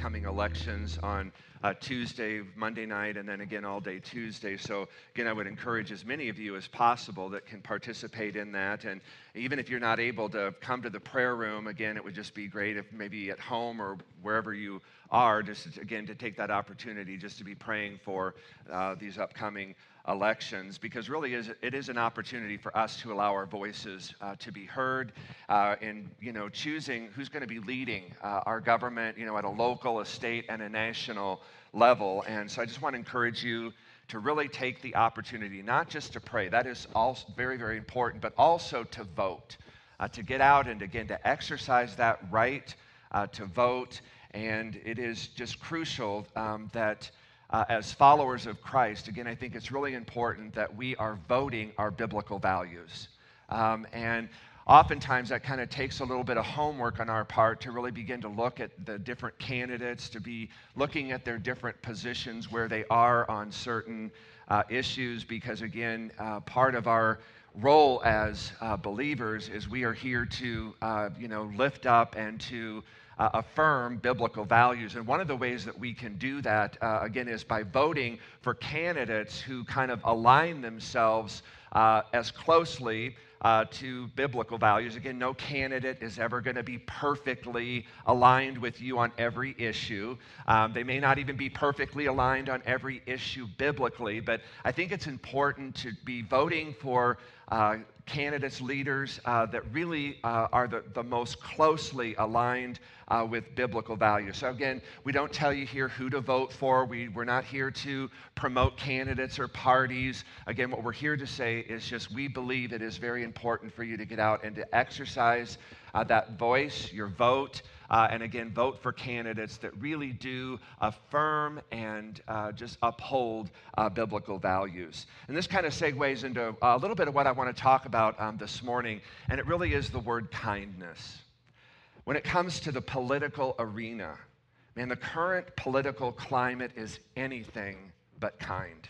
upcoming elections on uh, Tuesday, Monday night, and then again all day Tuesday. So, again, I would encourage as many of you as possible that can participate in that. And even if you're not able to come to the prayer room, again, it would just be great if maybe at home or wherever you are, just again to take that opportunity just to be praying for uh, these upcoming elections because really is, it is an opportunity for us to allow our voices uh, to be heard uh, in you know choosing who's going to be leading uh, our government you know at a local a state and a national level. And so i just want to encourage you to really take the opportunity not just to pray that is also very very important but also to vote uh, to get out and again to exercise that right uh, to vote. And it is just crucial um, that uh, as followers of Christ, again, I think it's really important that we are voting our biblical values. Um, and oftentimes that kind of takes a little bit of homework on our part to really begin to look at the different candidates, to be looking at their different positions where they are on certain uh, issues, because again, uh, part of our role as uh, believers is we are here to, uh, you know, lift up and to uh, affirm biblical values. And one of the ways that we can do that, uh, again, is by voting for candidates who kind of align themselves uh, as closely uh, to biblical values. Again, no candidate is ever going to be perfectly aligned with you on every issue. Um, they may not even be perfectly aligned on every issue biblically, but I think it's important to be voting for uh, candidates, leaders uh, that really uh, are the, the most closely aligned uh, with biblical values. So, again, we don't tell you here who to vote for. We, we're not here to promote candidates or parties. Again, what we're here to say is just we believe it is very important for you to get out and to exercise uh, that voice, your vote. Uh, and again, vote for candidates that really do affirm and uh, just uphold uh, biblical values. And this kind of segues into a little bit of what I want to talk about um, this morning, and it really is the word kindness. When it comes to the political arena, man, the current political climate is anything but kind.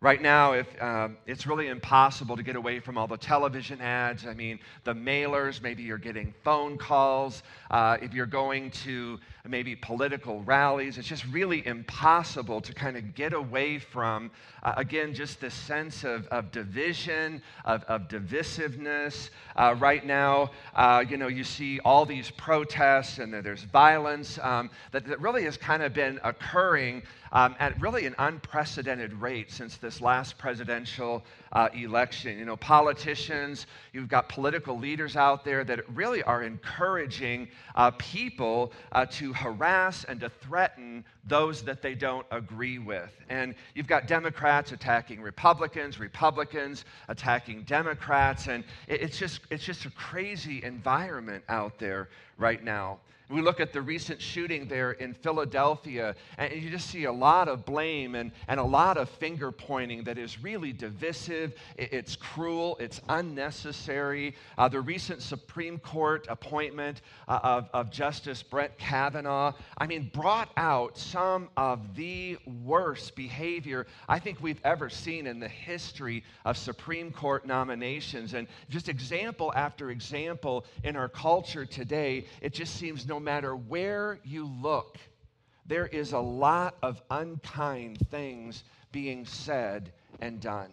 Right now, if, um, it's really impossible to get away from all the television ads. I mean, the mailers, maybe you're getting phone calls. Uh, if you're going to maybe political rallies, it's just really impossible to kind of get away from, uh, again, just this sense of, of division, of, of divisiveness. Uh, right now, uh, you know, you see all these protests and there's violence um, that, that really has kind of been occurring um, at really an unprecedented rate since this last presidential uh, election. You know, politicians, you've got political leaders out there that really are encouraging uh, people uh, to harass and to threaten those that they don't agree with. And you've got Democrats attacking Republicans, Republicans attacking Democrats, and it's just, it's just a crazy environment out there right now. We look at the recent shooting there in Philadelphia, and you just see a lot of blame and, and a lot of finger pointing that is really divisive. It's cruel, it's unnecessary. Uh, the recent Supreme Court appointment uh, of, of Justice Brett Kavanaugh, I mean, brought out some of the worst behavior I think we've ever seen in the history of Supreme Court nominations. And just example after example in our culture today, it just seems no no matter where you look, there is a lot of unkind things being said and done.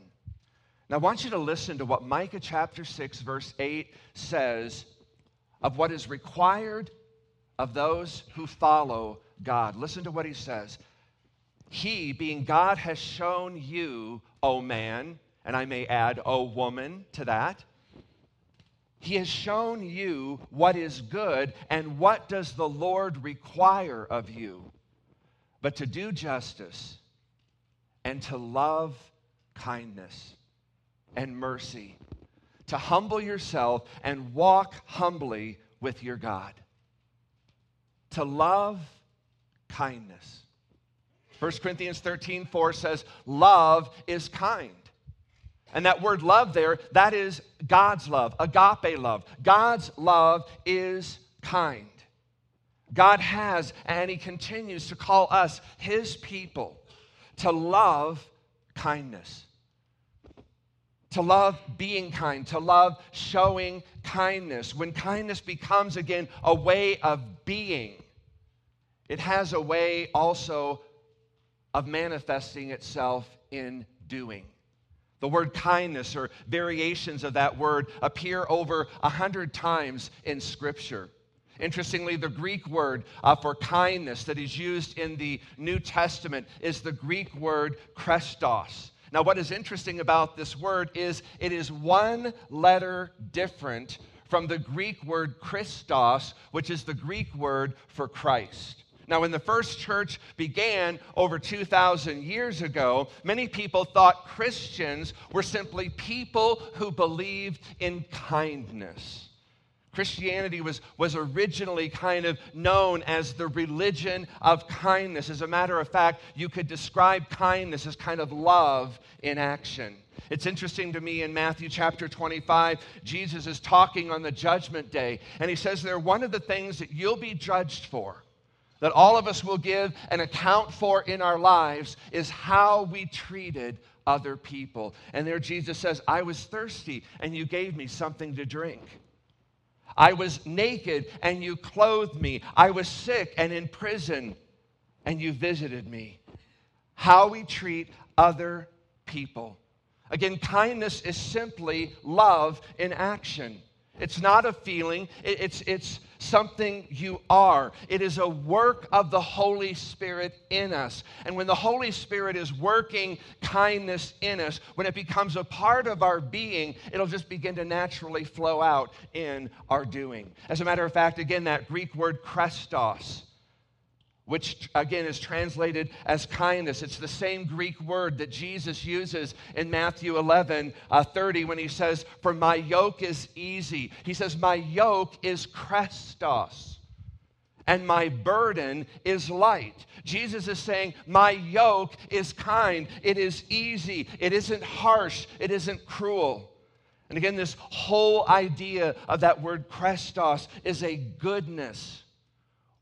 Now, I want you to listen to what Micah chapter 6, verse 8 says of what is required of those who follow God. Listen to what he says. He, being God, has shown you, O man, and I may add, O woman to that he has shown you what is good and what does the Lord require of you, but to do justice and to love kindness and mercy, to humble yourself and walk humbly with your God, to love kindness. 1 Corinthians 13 4 says, Love is kind. And that word love there, that is God's love, agape love. God's love is kind. God has, and He continues to call us, His people, to love kindness. To love being kind, to love showing kindness. When kindness becomes, again, a way of being, it has a way also of manifesting itself in doing. The word kindness or variations of that word appear over a hundred times in Scripture. Interestingly, the Greek word uh, for kindness that is used in the New Testament is the Greek word krestos. Now, what is interesting about this word is it is one letter different from the Greek word Christos, which is the Greek word for Christ. Now, when the first church began over 2,000 years ago, many people thought Christians were simply people who believed in kindness. Christianity was, was originally kind of known as the religion of kindness. As a matter of fact, you could describe kindness as kind of love in action. It's interesting to me in Matthew chapter 25, Jesus is talking on the judgment day, and he says there, one of the things that you'll be judged for, that all of us will give an account for in our lives, is how we treated other people. And there Jesus says, I was thirsty, and you gave me something to drink. I was naked and you clothed me. I was sick and in prison and you visited me. How we treat other people. Again, kindness is simply love in action. It's not a feeling, it's, it's something you are. It is a work of the Holy Spirit in us. And when the Holy Spirit is working kindness in us, when it becomes a part of our being, it'll just begin to naturally flow out in our doing. As a matter of fact, again, that Greek word Christos which again is translated as kindness. It's the same Greek word that Jesus uses in Matthew 11 uh, 30 when he says, For my yoke is easy. He says, My yoke is krestos. and my burden is light. Jesus is saying, My yoke is kind, it is easy, it isn't harsh, it isn't cruel. And again, this whole idea of that word krestos is a goodness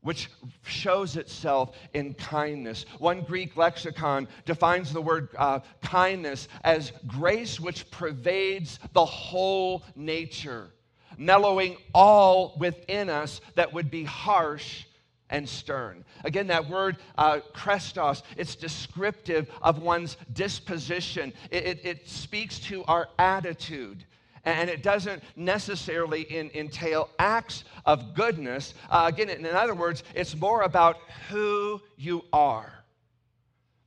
which shows itself in kindness. One Greek lexicon defines the word uh, kindness as grace which pervades the whole nature, mellowing all within us that would be harsh and stern. Again, that word uh, Christos, it's descriptive of one's disposition. It, it, it speaks to our attitude. And it doesn't necessarily in, entail acts of goodness. Uh, again, in other words, it's more about who you are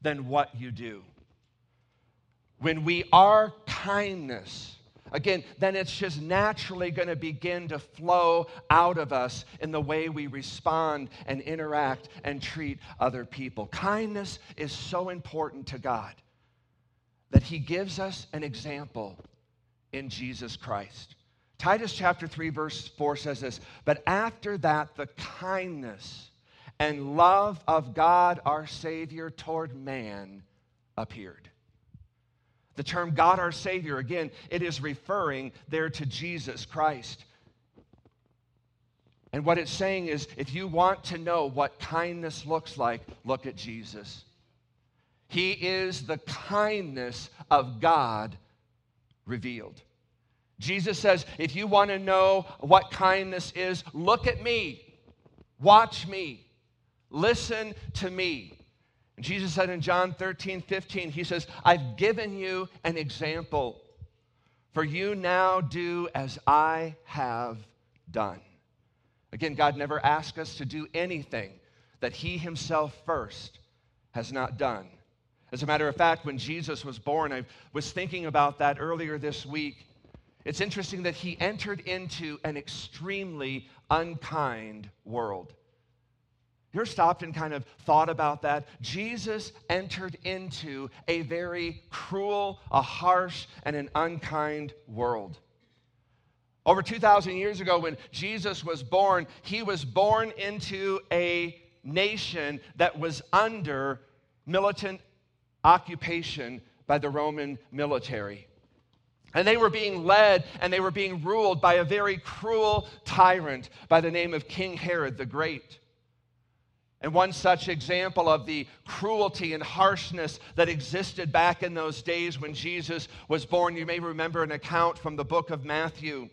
than what you do. When we are kindness, again, then it's just naturally going to begin to flow out of us in the way we respond and interact and treat other people. Kindness is so important to God that He gives us an example in Jesus Christ. Titus chapter 3, verse 4 says this But after that, the kindness and love of God our Savior toward man appeared. The term God our Savior, again, it is referring there to Jesus Christ. And what it's saying is if you want to know what kindness looks like, look at Jesus. He is the kindness of God revealed. Jesus says, if you want to know what kindness is, look at me, watch me, listen to me. And Jesus said in John 13, 15, He says, I've given you an example, for you now do as I have done. Again, God never asked us to do anything that He Himself first has not done. As a matter of fact, when Jesus was born, I was thinking about that earlier this week. It's interesting that he entered into an extremely unkind world. You ever stopped and kind of thought about that? Jesus entered into a very cruel, a harsh, and an unkind world. Over 2,000 years ago, when Jesus was born, he was born into a nation that was under militant occupation by the Roman military. And they were being led and they were being ruled by a very cruel tyrant by the name of King Herod the Great. And one such example of the cruelty and harshness that existed back in those days when Jesus was born, you may remember an account from the book of Matthew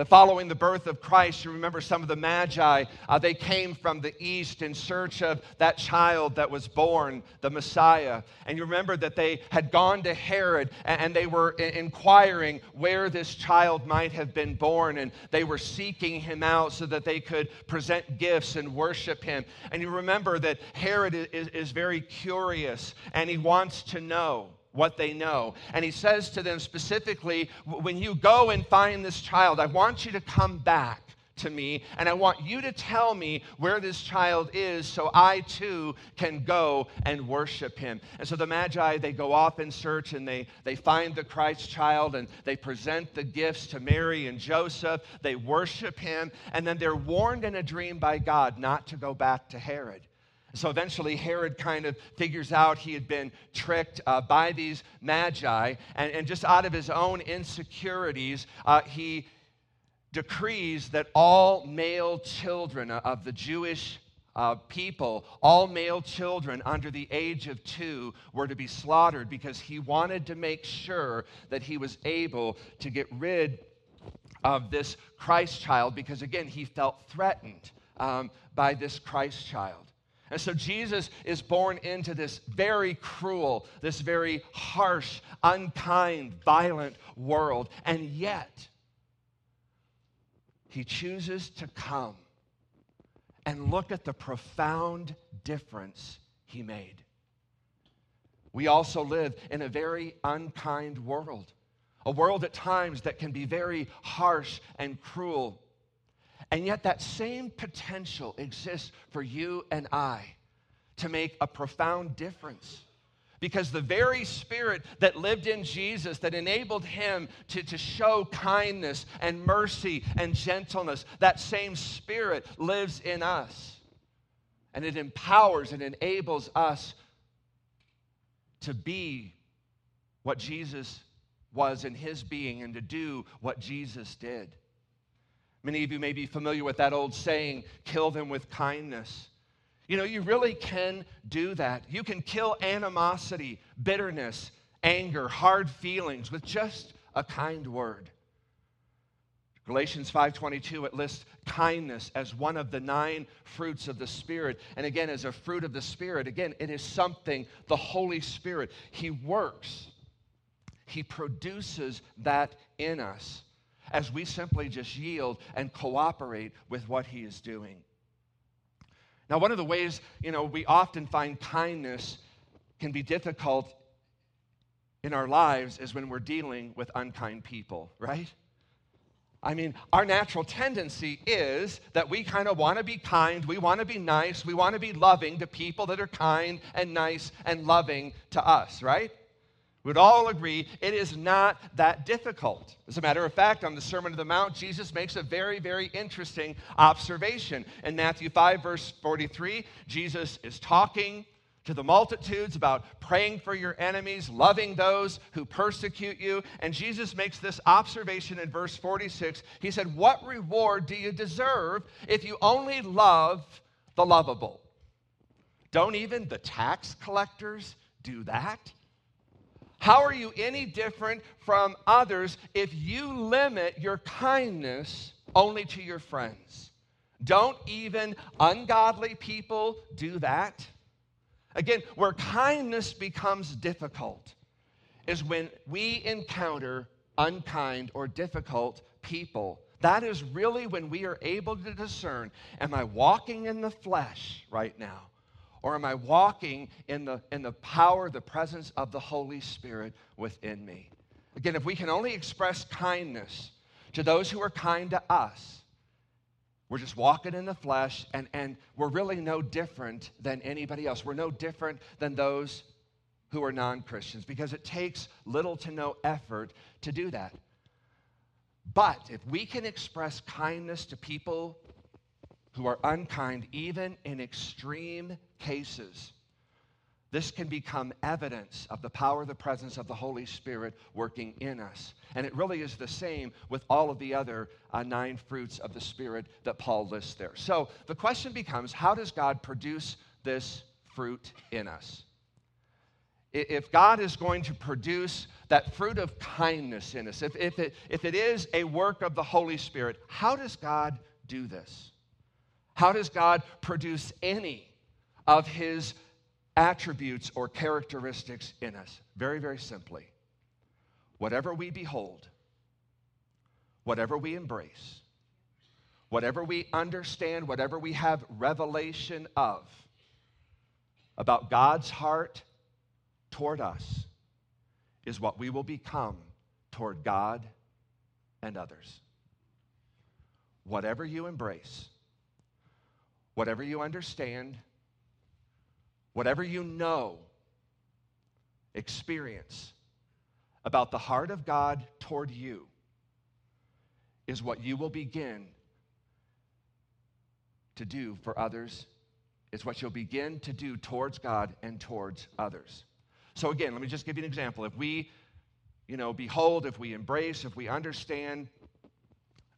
that following the birth of Christ, you remember some of the Magi, uh, they came from the east in search of that child that was born, the Messiah. And you remember that they had gone to Herod and, and they were inquiring where this child might have been born. And they were seeking him out so that they could present gifts and worship him. And you remember that Herod is, is very curious and he wants to know what they know. And he says to them specifically, when you go and find this child, I want you to come back to me and I want you to tell me where this child is so I too can go and worship him. And so the Magi, they go off in search and they, they find the Christ child and they present the gifts to Mary and Joseph. They worship him and then they're warned in a dream by God not to go back to Herod. So eventually, Herod kind of figures out he had been tricked uh, by these magi, and, and, just out of his own insecurities, uh, he decrees that all male children of the Jewish uh, people, all male children under the age of two, were to be slaughtered because he wanted to make sure that he was able to get rid of this Christ child because, again, he felt threatened um, by this Christ child. And so Jesus is born into this very cruel, this very harsh, unkind, violent world. And yet, he chooses to come and look at the profound difference he made. We also live in a very unkind world, a world at times that can be very harsh and cruel. And yet, that same potential exists for you and I to make a profound difference. Because the very spirit that lived in Jesus, that enabled him to, to show kindness and mercy and gentleness, that same spirit lives in us. And it empowers and enables us to be what Jesus was in his being and to do what Jesus did. Many of you may be familiar with that old saying, kill them with kindness. You know, you really can do that. You can kill animosity, bitterness, anger, hard feelings with just a kind word. Galatians 5:22 it lists kindness as one of the nine fruits of the spirit and again as a fruit of the spirit again it is something the holy spirit he works he produces that in us as we simply just yield and cooperate with what He is doing. Now, one of the ways, you know, we often find kindness can be difficult in our lives is when we're dealing with unkind people, right? I mean, our natural tendency is that we kind of want to be kind, we want to be nice, we want to be loving to people that are kind and nice and loving to us, right? Would all agree it is not that difficult. As a matter of fact, on the Sermon on the Mount, Jesus makes a very, very interesting observation. In Matthew 5, verse 43, Jesus is talking to the multitudes about praying for your enemies, loving those who persecute you. And Jesus makes this observation in verse 46. He said, What reward do you deserve if you only love the lovable? Don't even the tax collectors do that? How are you any different from others if you limit your kindness only to your friends? Don't even ungodly people do that? Again, where kindness becomes difficult is when we encounter unkind or difficult people. That is really when we are able to discern am I walking in the flesh right now? Or am I walking in the, in the power, the presence of the Holy Spirit within me? Again, if we can only express kindness to those who are kind to us, we're just walking in the flesh and, and we're really no different than anybody else. We're no different than those who are non Christians because it takes little to no effort to do that. But if we can express kindness to people who are unkind, even in extreme cases, this can become evidence of the power, the presence of the Holy Spirit working in us. And it really is the same with all of the other uh, nine fruits of the Spirit that Paul lists there. So the question becomes how does God produce this fruit in us? If God is going to produce that fruit of kindness in us, if, if, it, if it is a work of the Holy Spirit, how does God do this? How does God produce any of His attributes or characteristics in us? Very, very simply. Whatever we behold, whatever we embrace, whatever we understand, whatever we have revelation of about God's heart toward us, is what we will become toward God and others. Whatever you embrace, whatever you understand, whatever you know, experience about the heart of God toward you is what you will begin to do for others. It's what you'll begin to do towards God and towards others. So, again, let me just give you an example. If we, you know, behold, if we embrace, if we understand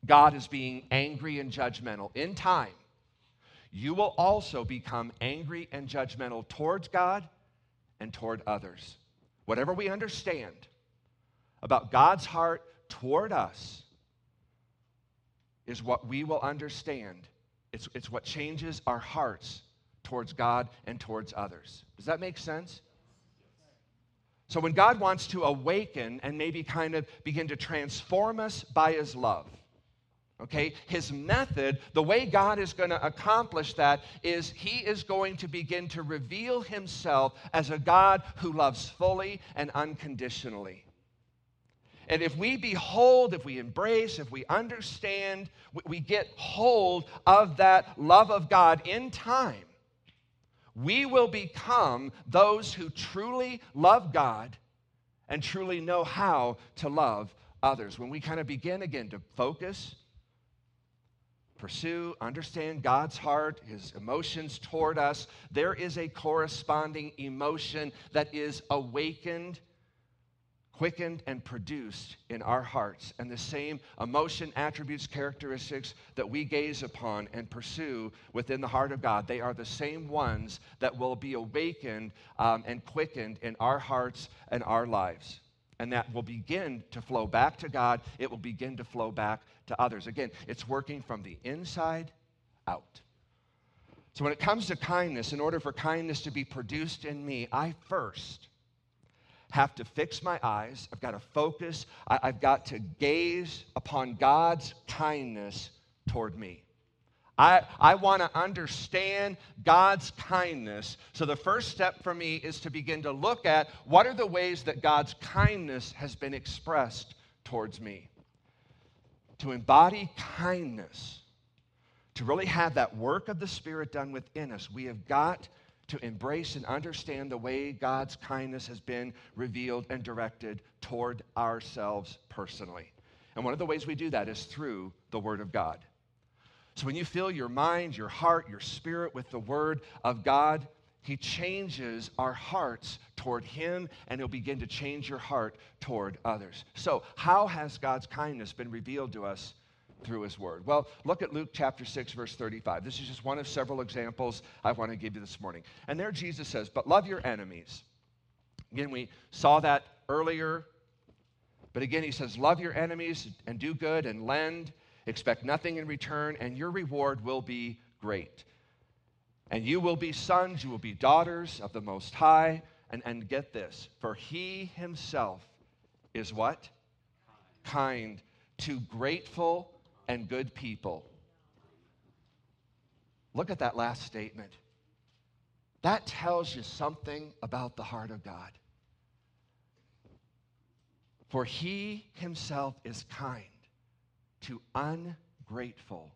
God is being angry and judgmental in time, you will also become angry and judgmental towards God and toward others. Whatever we understand about God's heart toward us is what we will understand. It's, it's what changes our hearts towards God and towards others. Does that make sense? So, when God wants to awaken and maybe kind of begin to transform us by His love, okay, His method, the way God is going to accomplish that is He is going to begin to reveal Himself as a God who loves fully and unconditionally. And if we behold, if we embrace, if we understand, we get hold of that love of God in time, we will become those who truly love God and truly know how to love others. When we kind of begin again to focus, pursue, understand God's heart, His emotions toward us, there is a corresponding emotion that is awakened quickened and produced in our hearts, and the same emotion, attributes, characteristics that we gaze upon and pursue within the heart of God, they are the same ones that will be awakened um, and quickened in our hearts and our lives. And that will begin to flow back to God. It will begin to flow back to others. Again, it's working from the inside out. So, when it comes to kindness, in order for kindness to be produced in me, I first have to fix my eyes. I've got to focus. I, have got to gaze upon God's kindness toward me. I, I want to understand God's kindness. So, the first step for me is to begin to look at what are the ways that God's kindness has been expressed towards me. To embody kindness, to really have that work of the Spirit done within us, we have got to embrace and understand the way God's kindness has been revealed and directed toward ourselves personally. And one of the ways we do that is through the Word of God. So when you fill your mind, your heart, your spirit with the Word of God, He changes our hearts toward Him, and He'll begin to change your heart toward others. So, how has God's kindness been revealed to us through his word. Well, look at Luke chapter 6, verse 35. This is just one of several examples I want to give you this morning. And there Jesus says, But love your enemies. Again, we saw that earlier. But again, he says, Love your enemies and do good and lend. Expect nothing in return, and your reward will be great. And you will be sons, you will be daughters of the Most High. And, and get this, for he himself is what? Kind to grateful and good people. Look at that last statement. That tells you something about the heart of God. For he himself is kind to ungrateful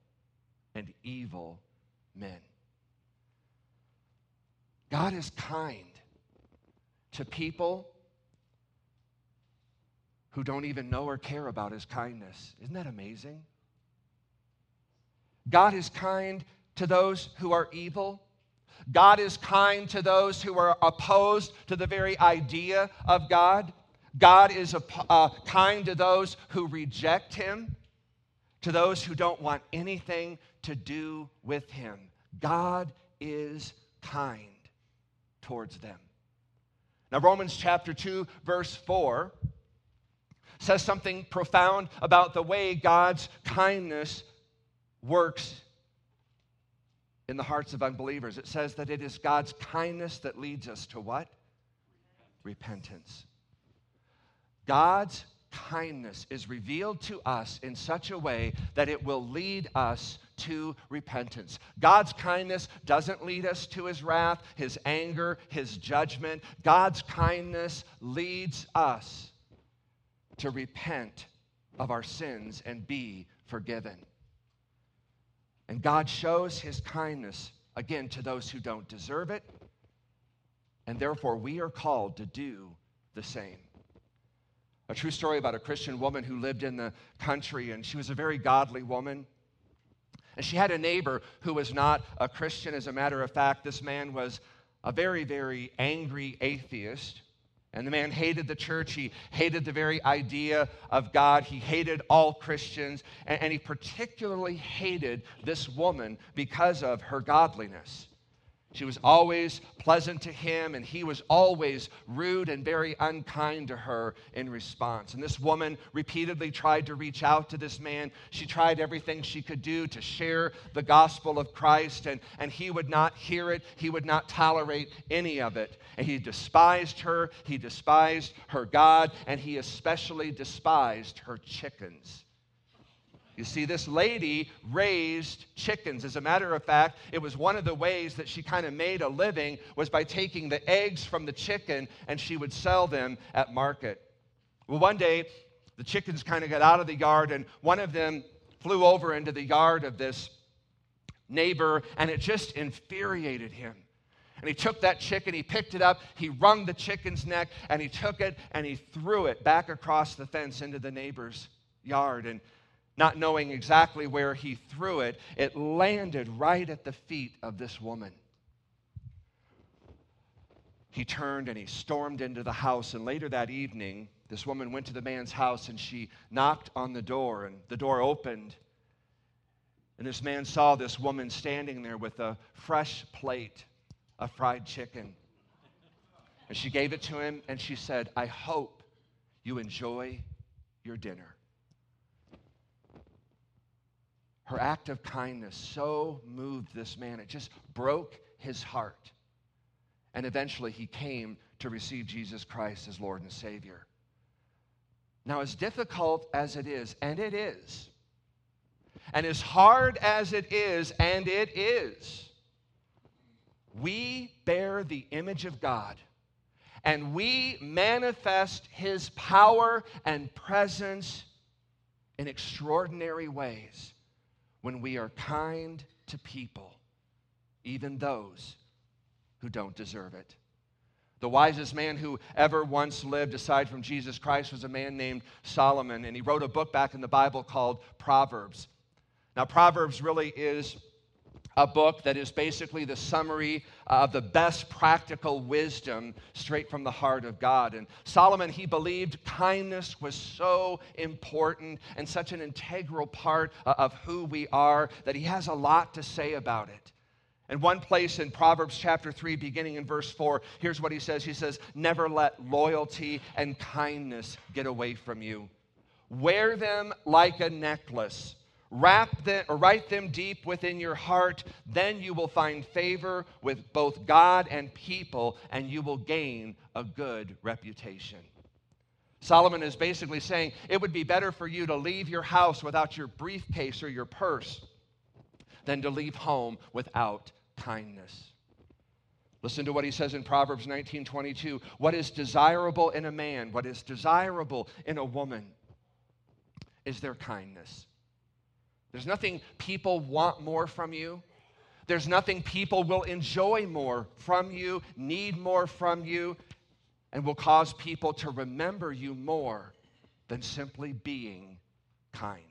and evil men. God is kind to people who don't even know or care about his kindness. Isn't that amazing? God is kind to those who are evil, God is kind to those who are opposed to the very idea of God. God is uh, kind to those who reject Him, to those who don't want anything to do with Him. God is kind towards them. Now, Romans chapter 2, verse 4 says something profound about the way God's kindness works in the hearts of unbelievers. It says that it is God's kindness that leads us to what? Repentance. God's kindness is revealed to us in such a way that it will lead us to repentance. God's kindness doesn't lead us to his wrath, his anger, his judgment. God's kindness leads us to repent of our sins and be forgiven. And God shows his kindness, again, to those who don't deserve it. And therefore, we are called to do the same. A true story about a Christian woman who lived in the country, and she was a very godly woman. And she had a neighbor who was not a Christian. As a matter of fact, this man was a very, very angry atheist. And the man hated the church. He hated the very idea of God. He hated all Christians. And, and, he particularly hated this woman because of her godliness. She was always pleasant to him, and he was always rude and very unkind to her in response. And this woman repeatedly tried to reach out to this man. She tried everything she could do to share the gospel of Christ, and, and he would not hear it. He would not tolerate any of it. And he despised her, he despised her God, and he especially despised her chickens. You see, this lady raised chickens. As a matter of fact, it was one of the ways that she kind of made a living was by taking the eggs from the chicken and she would sell them at market. Well, one day, the chickens kind of got out of the yard and one of them flew over into the yard of this neighbor and it just infuriated him. And he took that chicken, he picked it up, he wrung the chicken's neck, and he took it and he threw it back across the fence into the neighbor's yard. And not knowing exactly where he threw it, it landed right at the feet of this woman. He turned and he stormed into the house, and later that evening, this woman went to the man's house and she knocked on the door, and the door opened. And this man saw this woman standing there with a fresh plate of fried chicken. And she gave it to him and she said, I hope you enjoy your dinner. Her act of kindness so moved this man, it just broke his heart. And eventually he came to receive Jesus Christ as Lord and Savior. Now, as difficult as it is, and it is, and as hard as it is, and it is, we bear the image of God and we manifest His power and presence in extraordinary ways when we are kind to people, even those who don't deserve it. The wisest man who ever once lived, aside from Jesus Christ, was a man named Solomon, and he wrote a book back in the Bible called Proverbs. Now, Proverbs really is a book that is basically the summary uh, of the best practical wisdom straight from the heart of God. And Solomon, he believed kindness was so important and such an integral part uh, of who we are that he has a lot to say about it. And one place in Proverbs chapter 3, beginning in verse 4, here's what he says He says, Never let loyalty and kindness get away from you. Wear them like a necklace Wrap them, or write them deep within your heart. Then you will find favor with both God and people, and you will gain a good reputation. Solomon is basically saying it would be better for you to leave your house without your briefcase or your purse than to leave home without kindness. Listen to what he says in Proverbs 19 22. What is desirable in a man, what is desirable in a woman, is their kindness. There's nothing people want more from you. There's nothing people will enjoy more from you, need more from you, and will cause people to remember you more than simply being kind.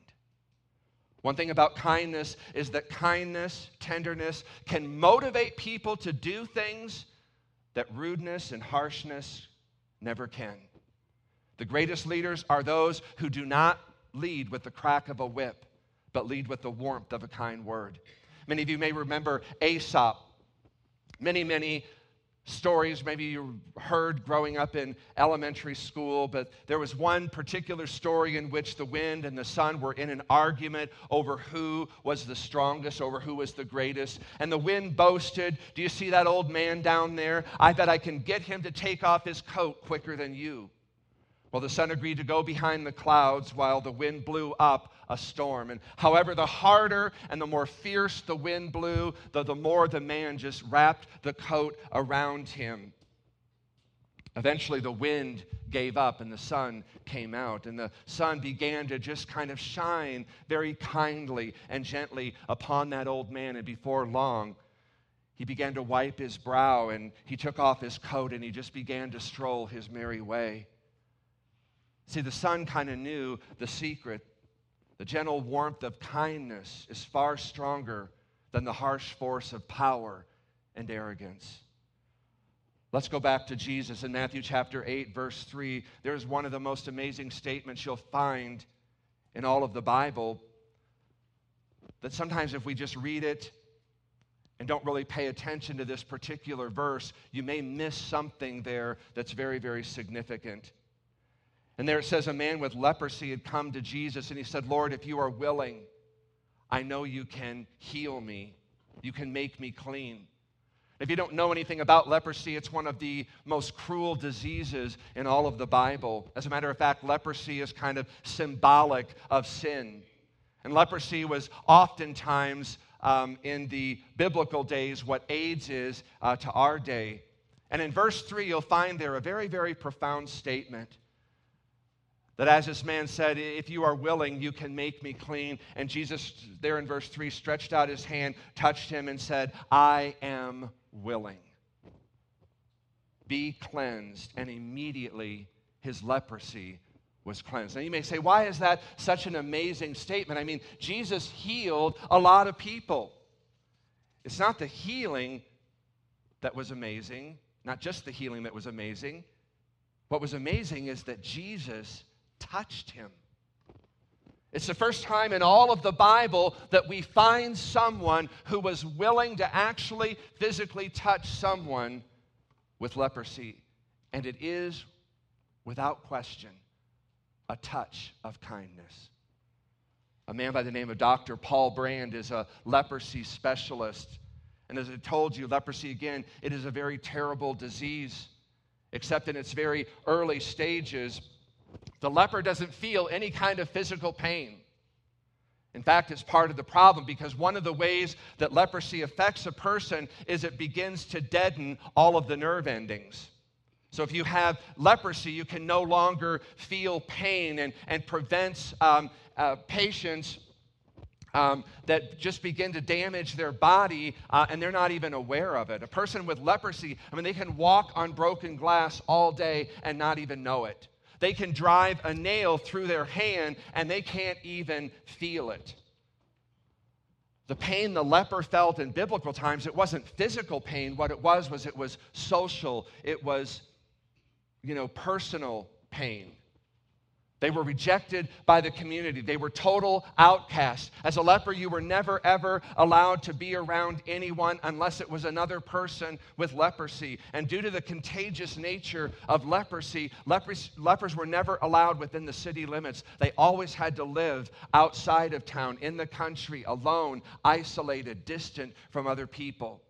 One thing about kindness is that kindness, tenderness can motivate people to do things that rudeness and harshness never can. The greatest leaders are those who do not lead with the crack of a whip, but lead with the warmth of a kind word. Many of you may remember Aesop. Many, many stories maybe you heard growing up in elementary school, but there was one particular story in which the wind and the sun were in an argument over who was the strongest, over who was the greatest. And the wind boasted, Do you see that old man down there? I bet I can get him to take off his coat quicker than you. Well, the sun agreed to go behind the clouds while the wind blew up a storm. And however, the harder and the more fierce the wind blew, the, the more the man just wrapped the coat around him. Eventually, the wind gave up and the sun came out, and the sun began to just kind of shine very kindly and gently upon that old man. And before long, he began to wipe his brow and he took off his coat and he just began to stroll his merry way. See, the sun kind of knew the secret. The gentle warmth of kindness is far stronger than the harsh force of power and arrogance. Let's go back to Jesus in Matthew chapter 8, verse 3. There's one of the most amazing statements you'll find in all of the Bible that sometimes if we just read it and don't really pay attention to this particular verse, you may miss something there that's very, very significant. And there it says, a man with leprosy had come to Jesus and he said, Lord, if you are willing, I know you can heal me. You can make me clean. If you don't know anything about leprosy, it's one of the most cruel diseases in all of the Bible. As a matter of fact, leprosy is kind of symbolic of sin. And leprosy was oftentimes um, in the biblical days what AIDS is uh, to our day. And in verse 3, you'll find there a very, very profound statement. That as this man said, If you are willing, you can make me clean. And Jesus, there in verse 3, stretched out his hand, touched him, and said, I am willing. Be cleansed. And immediately his leprosy was cleansed. Now you may say, Why is that such an amazing statement? I mean, Jesus healed a lot of people. It's not the healing that was amazing, not just the healing that was amazing. What was amazing is that Jesus touched him. It's the first time in all of the Bible that we find someone who was willing to actually physically touch someone with leprosy. And it is, without question, a touch of kindness. A man by the name of Dr. Paul Brand is a leprosy specialist. And as I told you, leprosy, again, it is a very terrible disease, except in its very early stages. The leper doesn't feel any kind of physical pain. In fact, it's part of the problem because one of the ways that leprosy affects a person is it begins to deaden all of the nerve endings. So, if you have leprosy, you can no longer feel pain and, and prevents um, uh, patients um, that just begin to damage their body uh, and they're not even aware of it. A person with leprosy, I mean, they can walk on broken glass all day and not even know it. They can drive a nail through their hand and they can't even feel it. The pain the leper felt in biblical times, it wasn't physical pain. What it was, was it was social, it was, you know, personal pain. They were rejected by the community. They were total outcasts. As a leper, you were never, ever allowed to be around anyone unless it was another person with leprosy. And due to the contagious nature of leprosy, lepers, lepers were never allowed within the city limits. They always had to live outside of town, in the country, alone, isolated, distant from other people.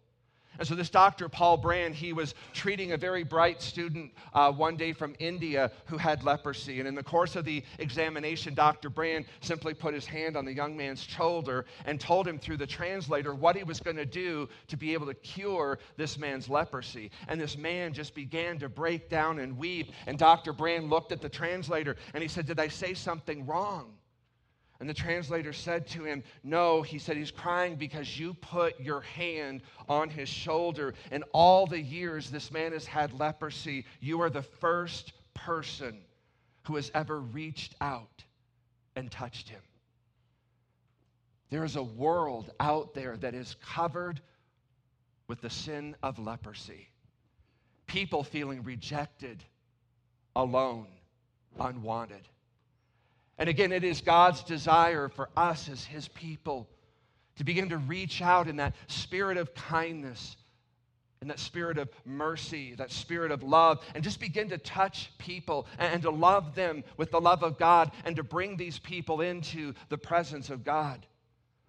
And so, this Dr. Paul Brand, he was treating a very bright student uh, one day from India who had leprosy. And in the course of the examination, Dr. Brand simply put his hand on the young man's shoulder and told him through the translator what he was going to do to be able to cure this man's leprosy. And this man just began to break down and weep. And Dr. Brand looked at the translator and he said, Did I say something wrong? And the translator said to him, No, he said, he's crying because you put your hand on his shoulder. And all the years this man has had leprosy, you are the first person who has ever reached out and touched him. There is a world out there that is covered with the sin of leprosy. People feeling rejected, alone, unwanted. And again, it is God's desire for us as His people to begin to reach out in that spirit of kindness, in that spirit of mercy, that spirit of love, and just begin to touch people and to love them with the love of God and to bring these people into the presence of God.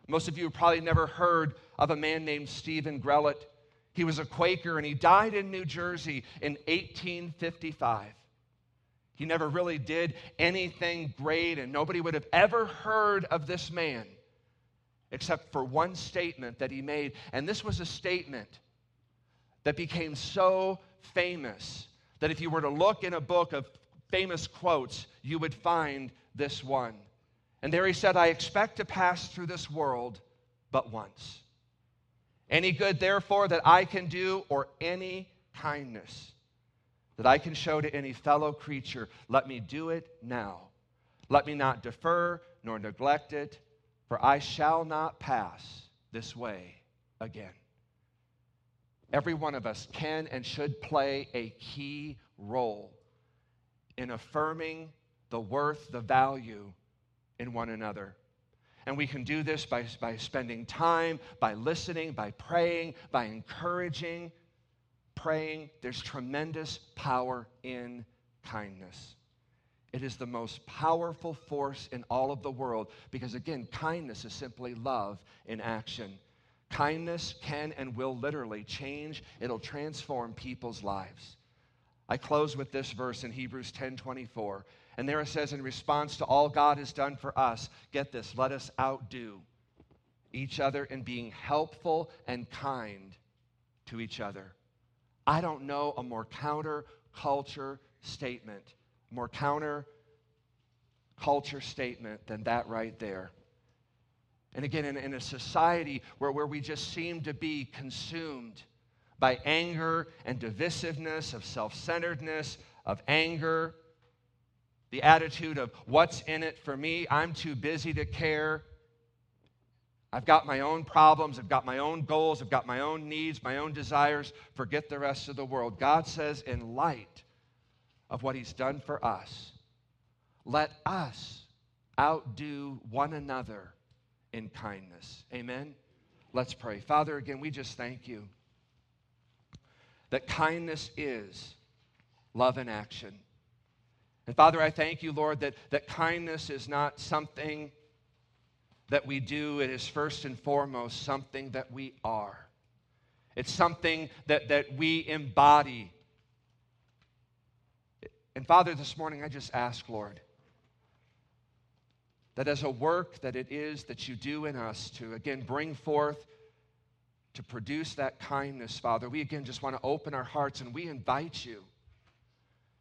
Most of you have probably never heard of a man named Stephen Grellet. He was a Quaker and he died in New Jersey in 1855. He never really did anything great, and nobody would have ever heard of this man except for one statement that he made. And this was a statement that became so famous that if you were to look in a book of famous quotes, you would find this one. And there he said, I expect to pass through this world but once. Any good, therefore, that I can do, or any kindness that I can show to any fellow creature, let me do it now. Let me not defer nor neglect it, for I shall not pass this way again. Every one of us can and should play a key role in affirming the worth, the value in one another. And we can do this by, by spending time, by listening, by praying, by encouraging, praying, there's tremendous power in kindness. It is the most powerful force in all of the world because, again, kindness is simply love in action. Kindness can and will literally change, it'll transform people's lives. I close with this verse in Hebrews 10 24. And there it says, in response to all God has done for us, get this, let us outdo each other in being helpful and kind to each other. I don't know a more counter culture statement, more counter culture statement than that right there. And again, in, in, a society where, where we just seem to be consumed by anger and divisiveness, of self centeredness, of anger, the attitude of what's in it for me, I'm too busy to care. I've got my own problems, I've got my own goals, I've got my own needs, my own desires. Forget the rest of the world. God says, in light of what He's done for us, let us outdo one another in kindness. Amen? Let's pray. Father, again, we just thank you that kindness is love in action. And Father, I thank you, Lord, that, that kindness is not something that we do, it is first and foremost something that we are. It's something that, that we embody. And Father, this morning I just ask, Lord, that as a work that it is that you do in us to again bring forth, to produce that kindness, Father, we again just want to open our hearts and we invite you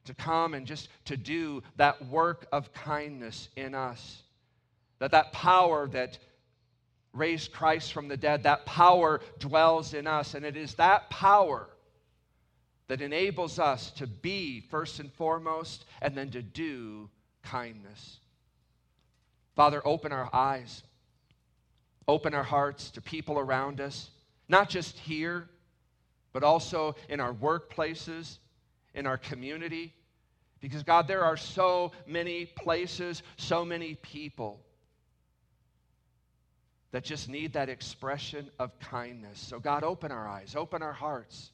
to come and just to do that work of kindness in us. That that power that raised Christ from the dead, that power dwells in us. And it is that power that enables us to be first and foremost and then to do kindness. Father, open our eyes, open our hearts to people around us, not just here, but also in our workplaces, in our community. Because, God, there are so many places, so many people that just need that expression of kindness. So, God, open our eyes, open our hearts.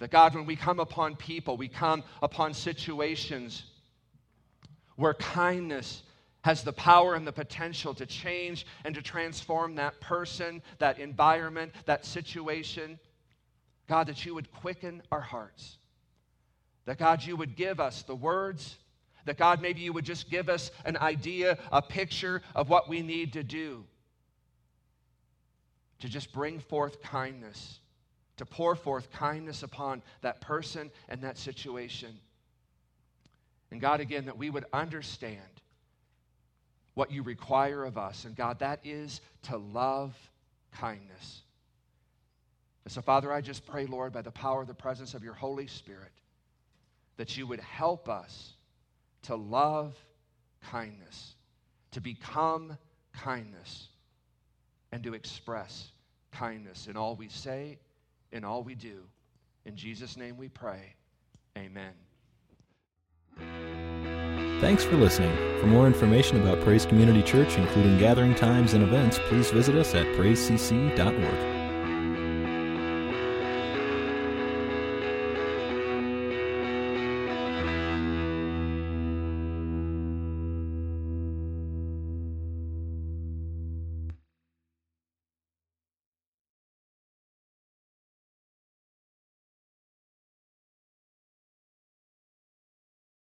That, God, when we come upon people, we come upon situations where kindness has the power and the potential to change and to transform that person, that environment, that situation. God, that you would quicken our hearts. That, God, you would give us the words. That, God, maybe you would just give us an idea, a picture of what we need to do to just bring forth kindness, to pour forth kindness upon that person and that situation. And God, again, that we would understand what you require of us. And God, that is to love kindness. And so, Father, I just pray, Lord, by the power of the presence of your Holy Spirit, that you would help us to love kindness, to become kindness and to express kindness in all we say, in all we do. In Jesus' name we pray. Amen. Thanks for listening. For more information about Praise Community Church, including gathering times and events, please visit us at praisecc.org.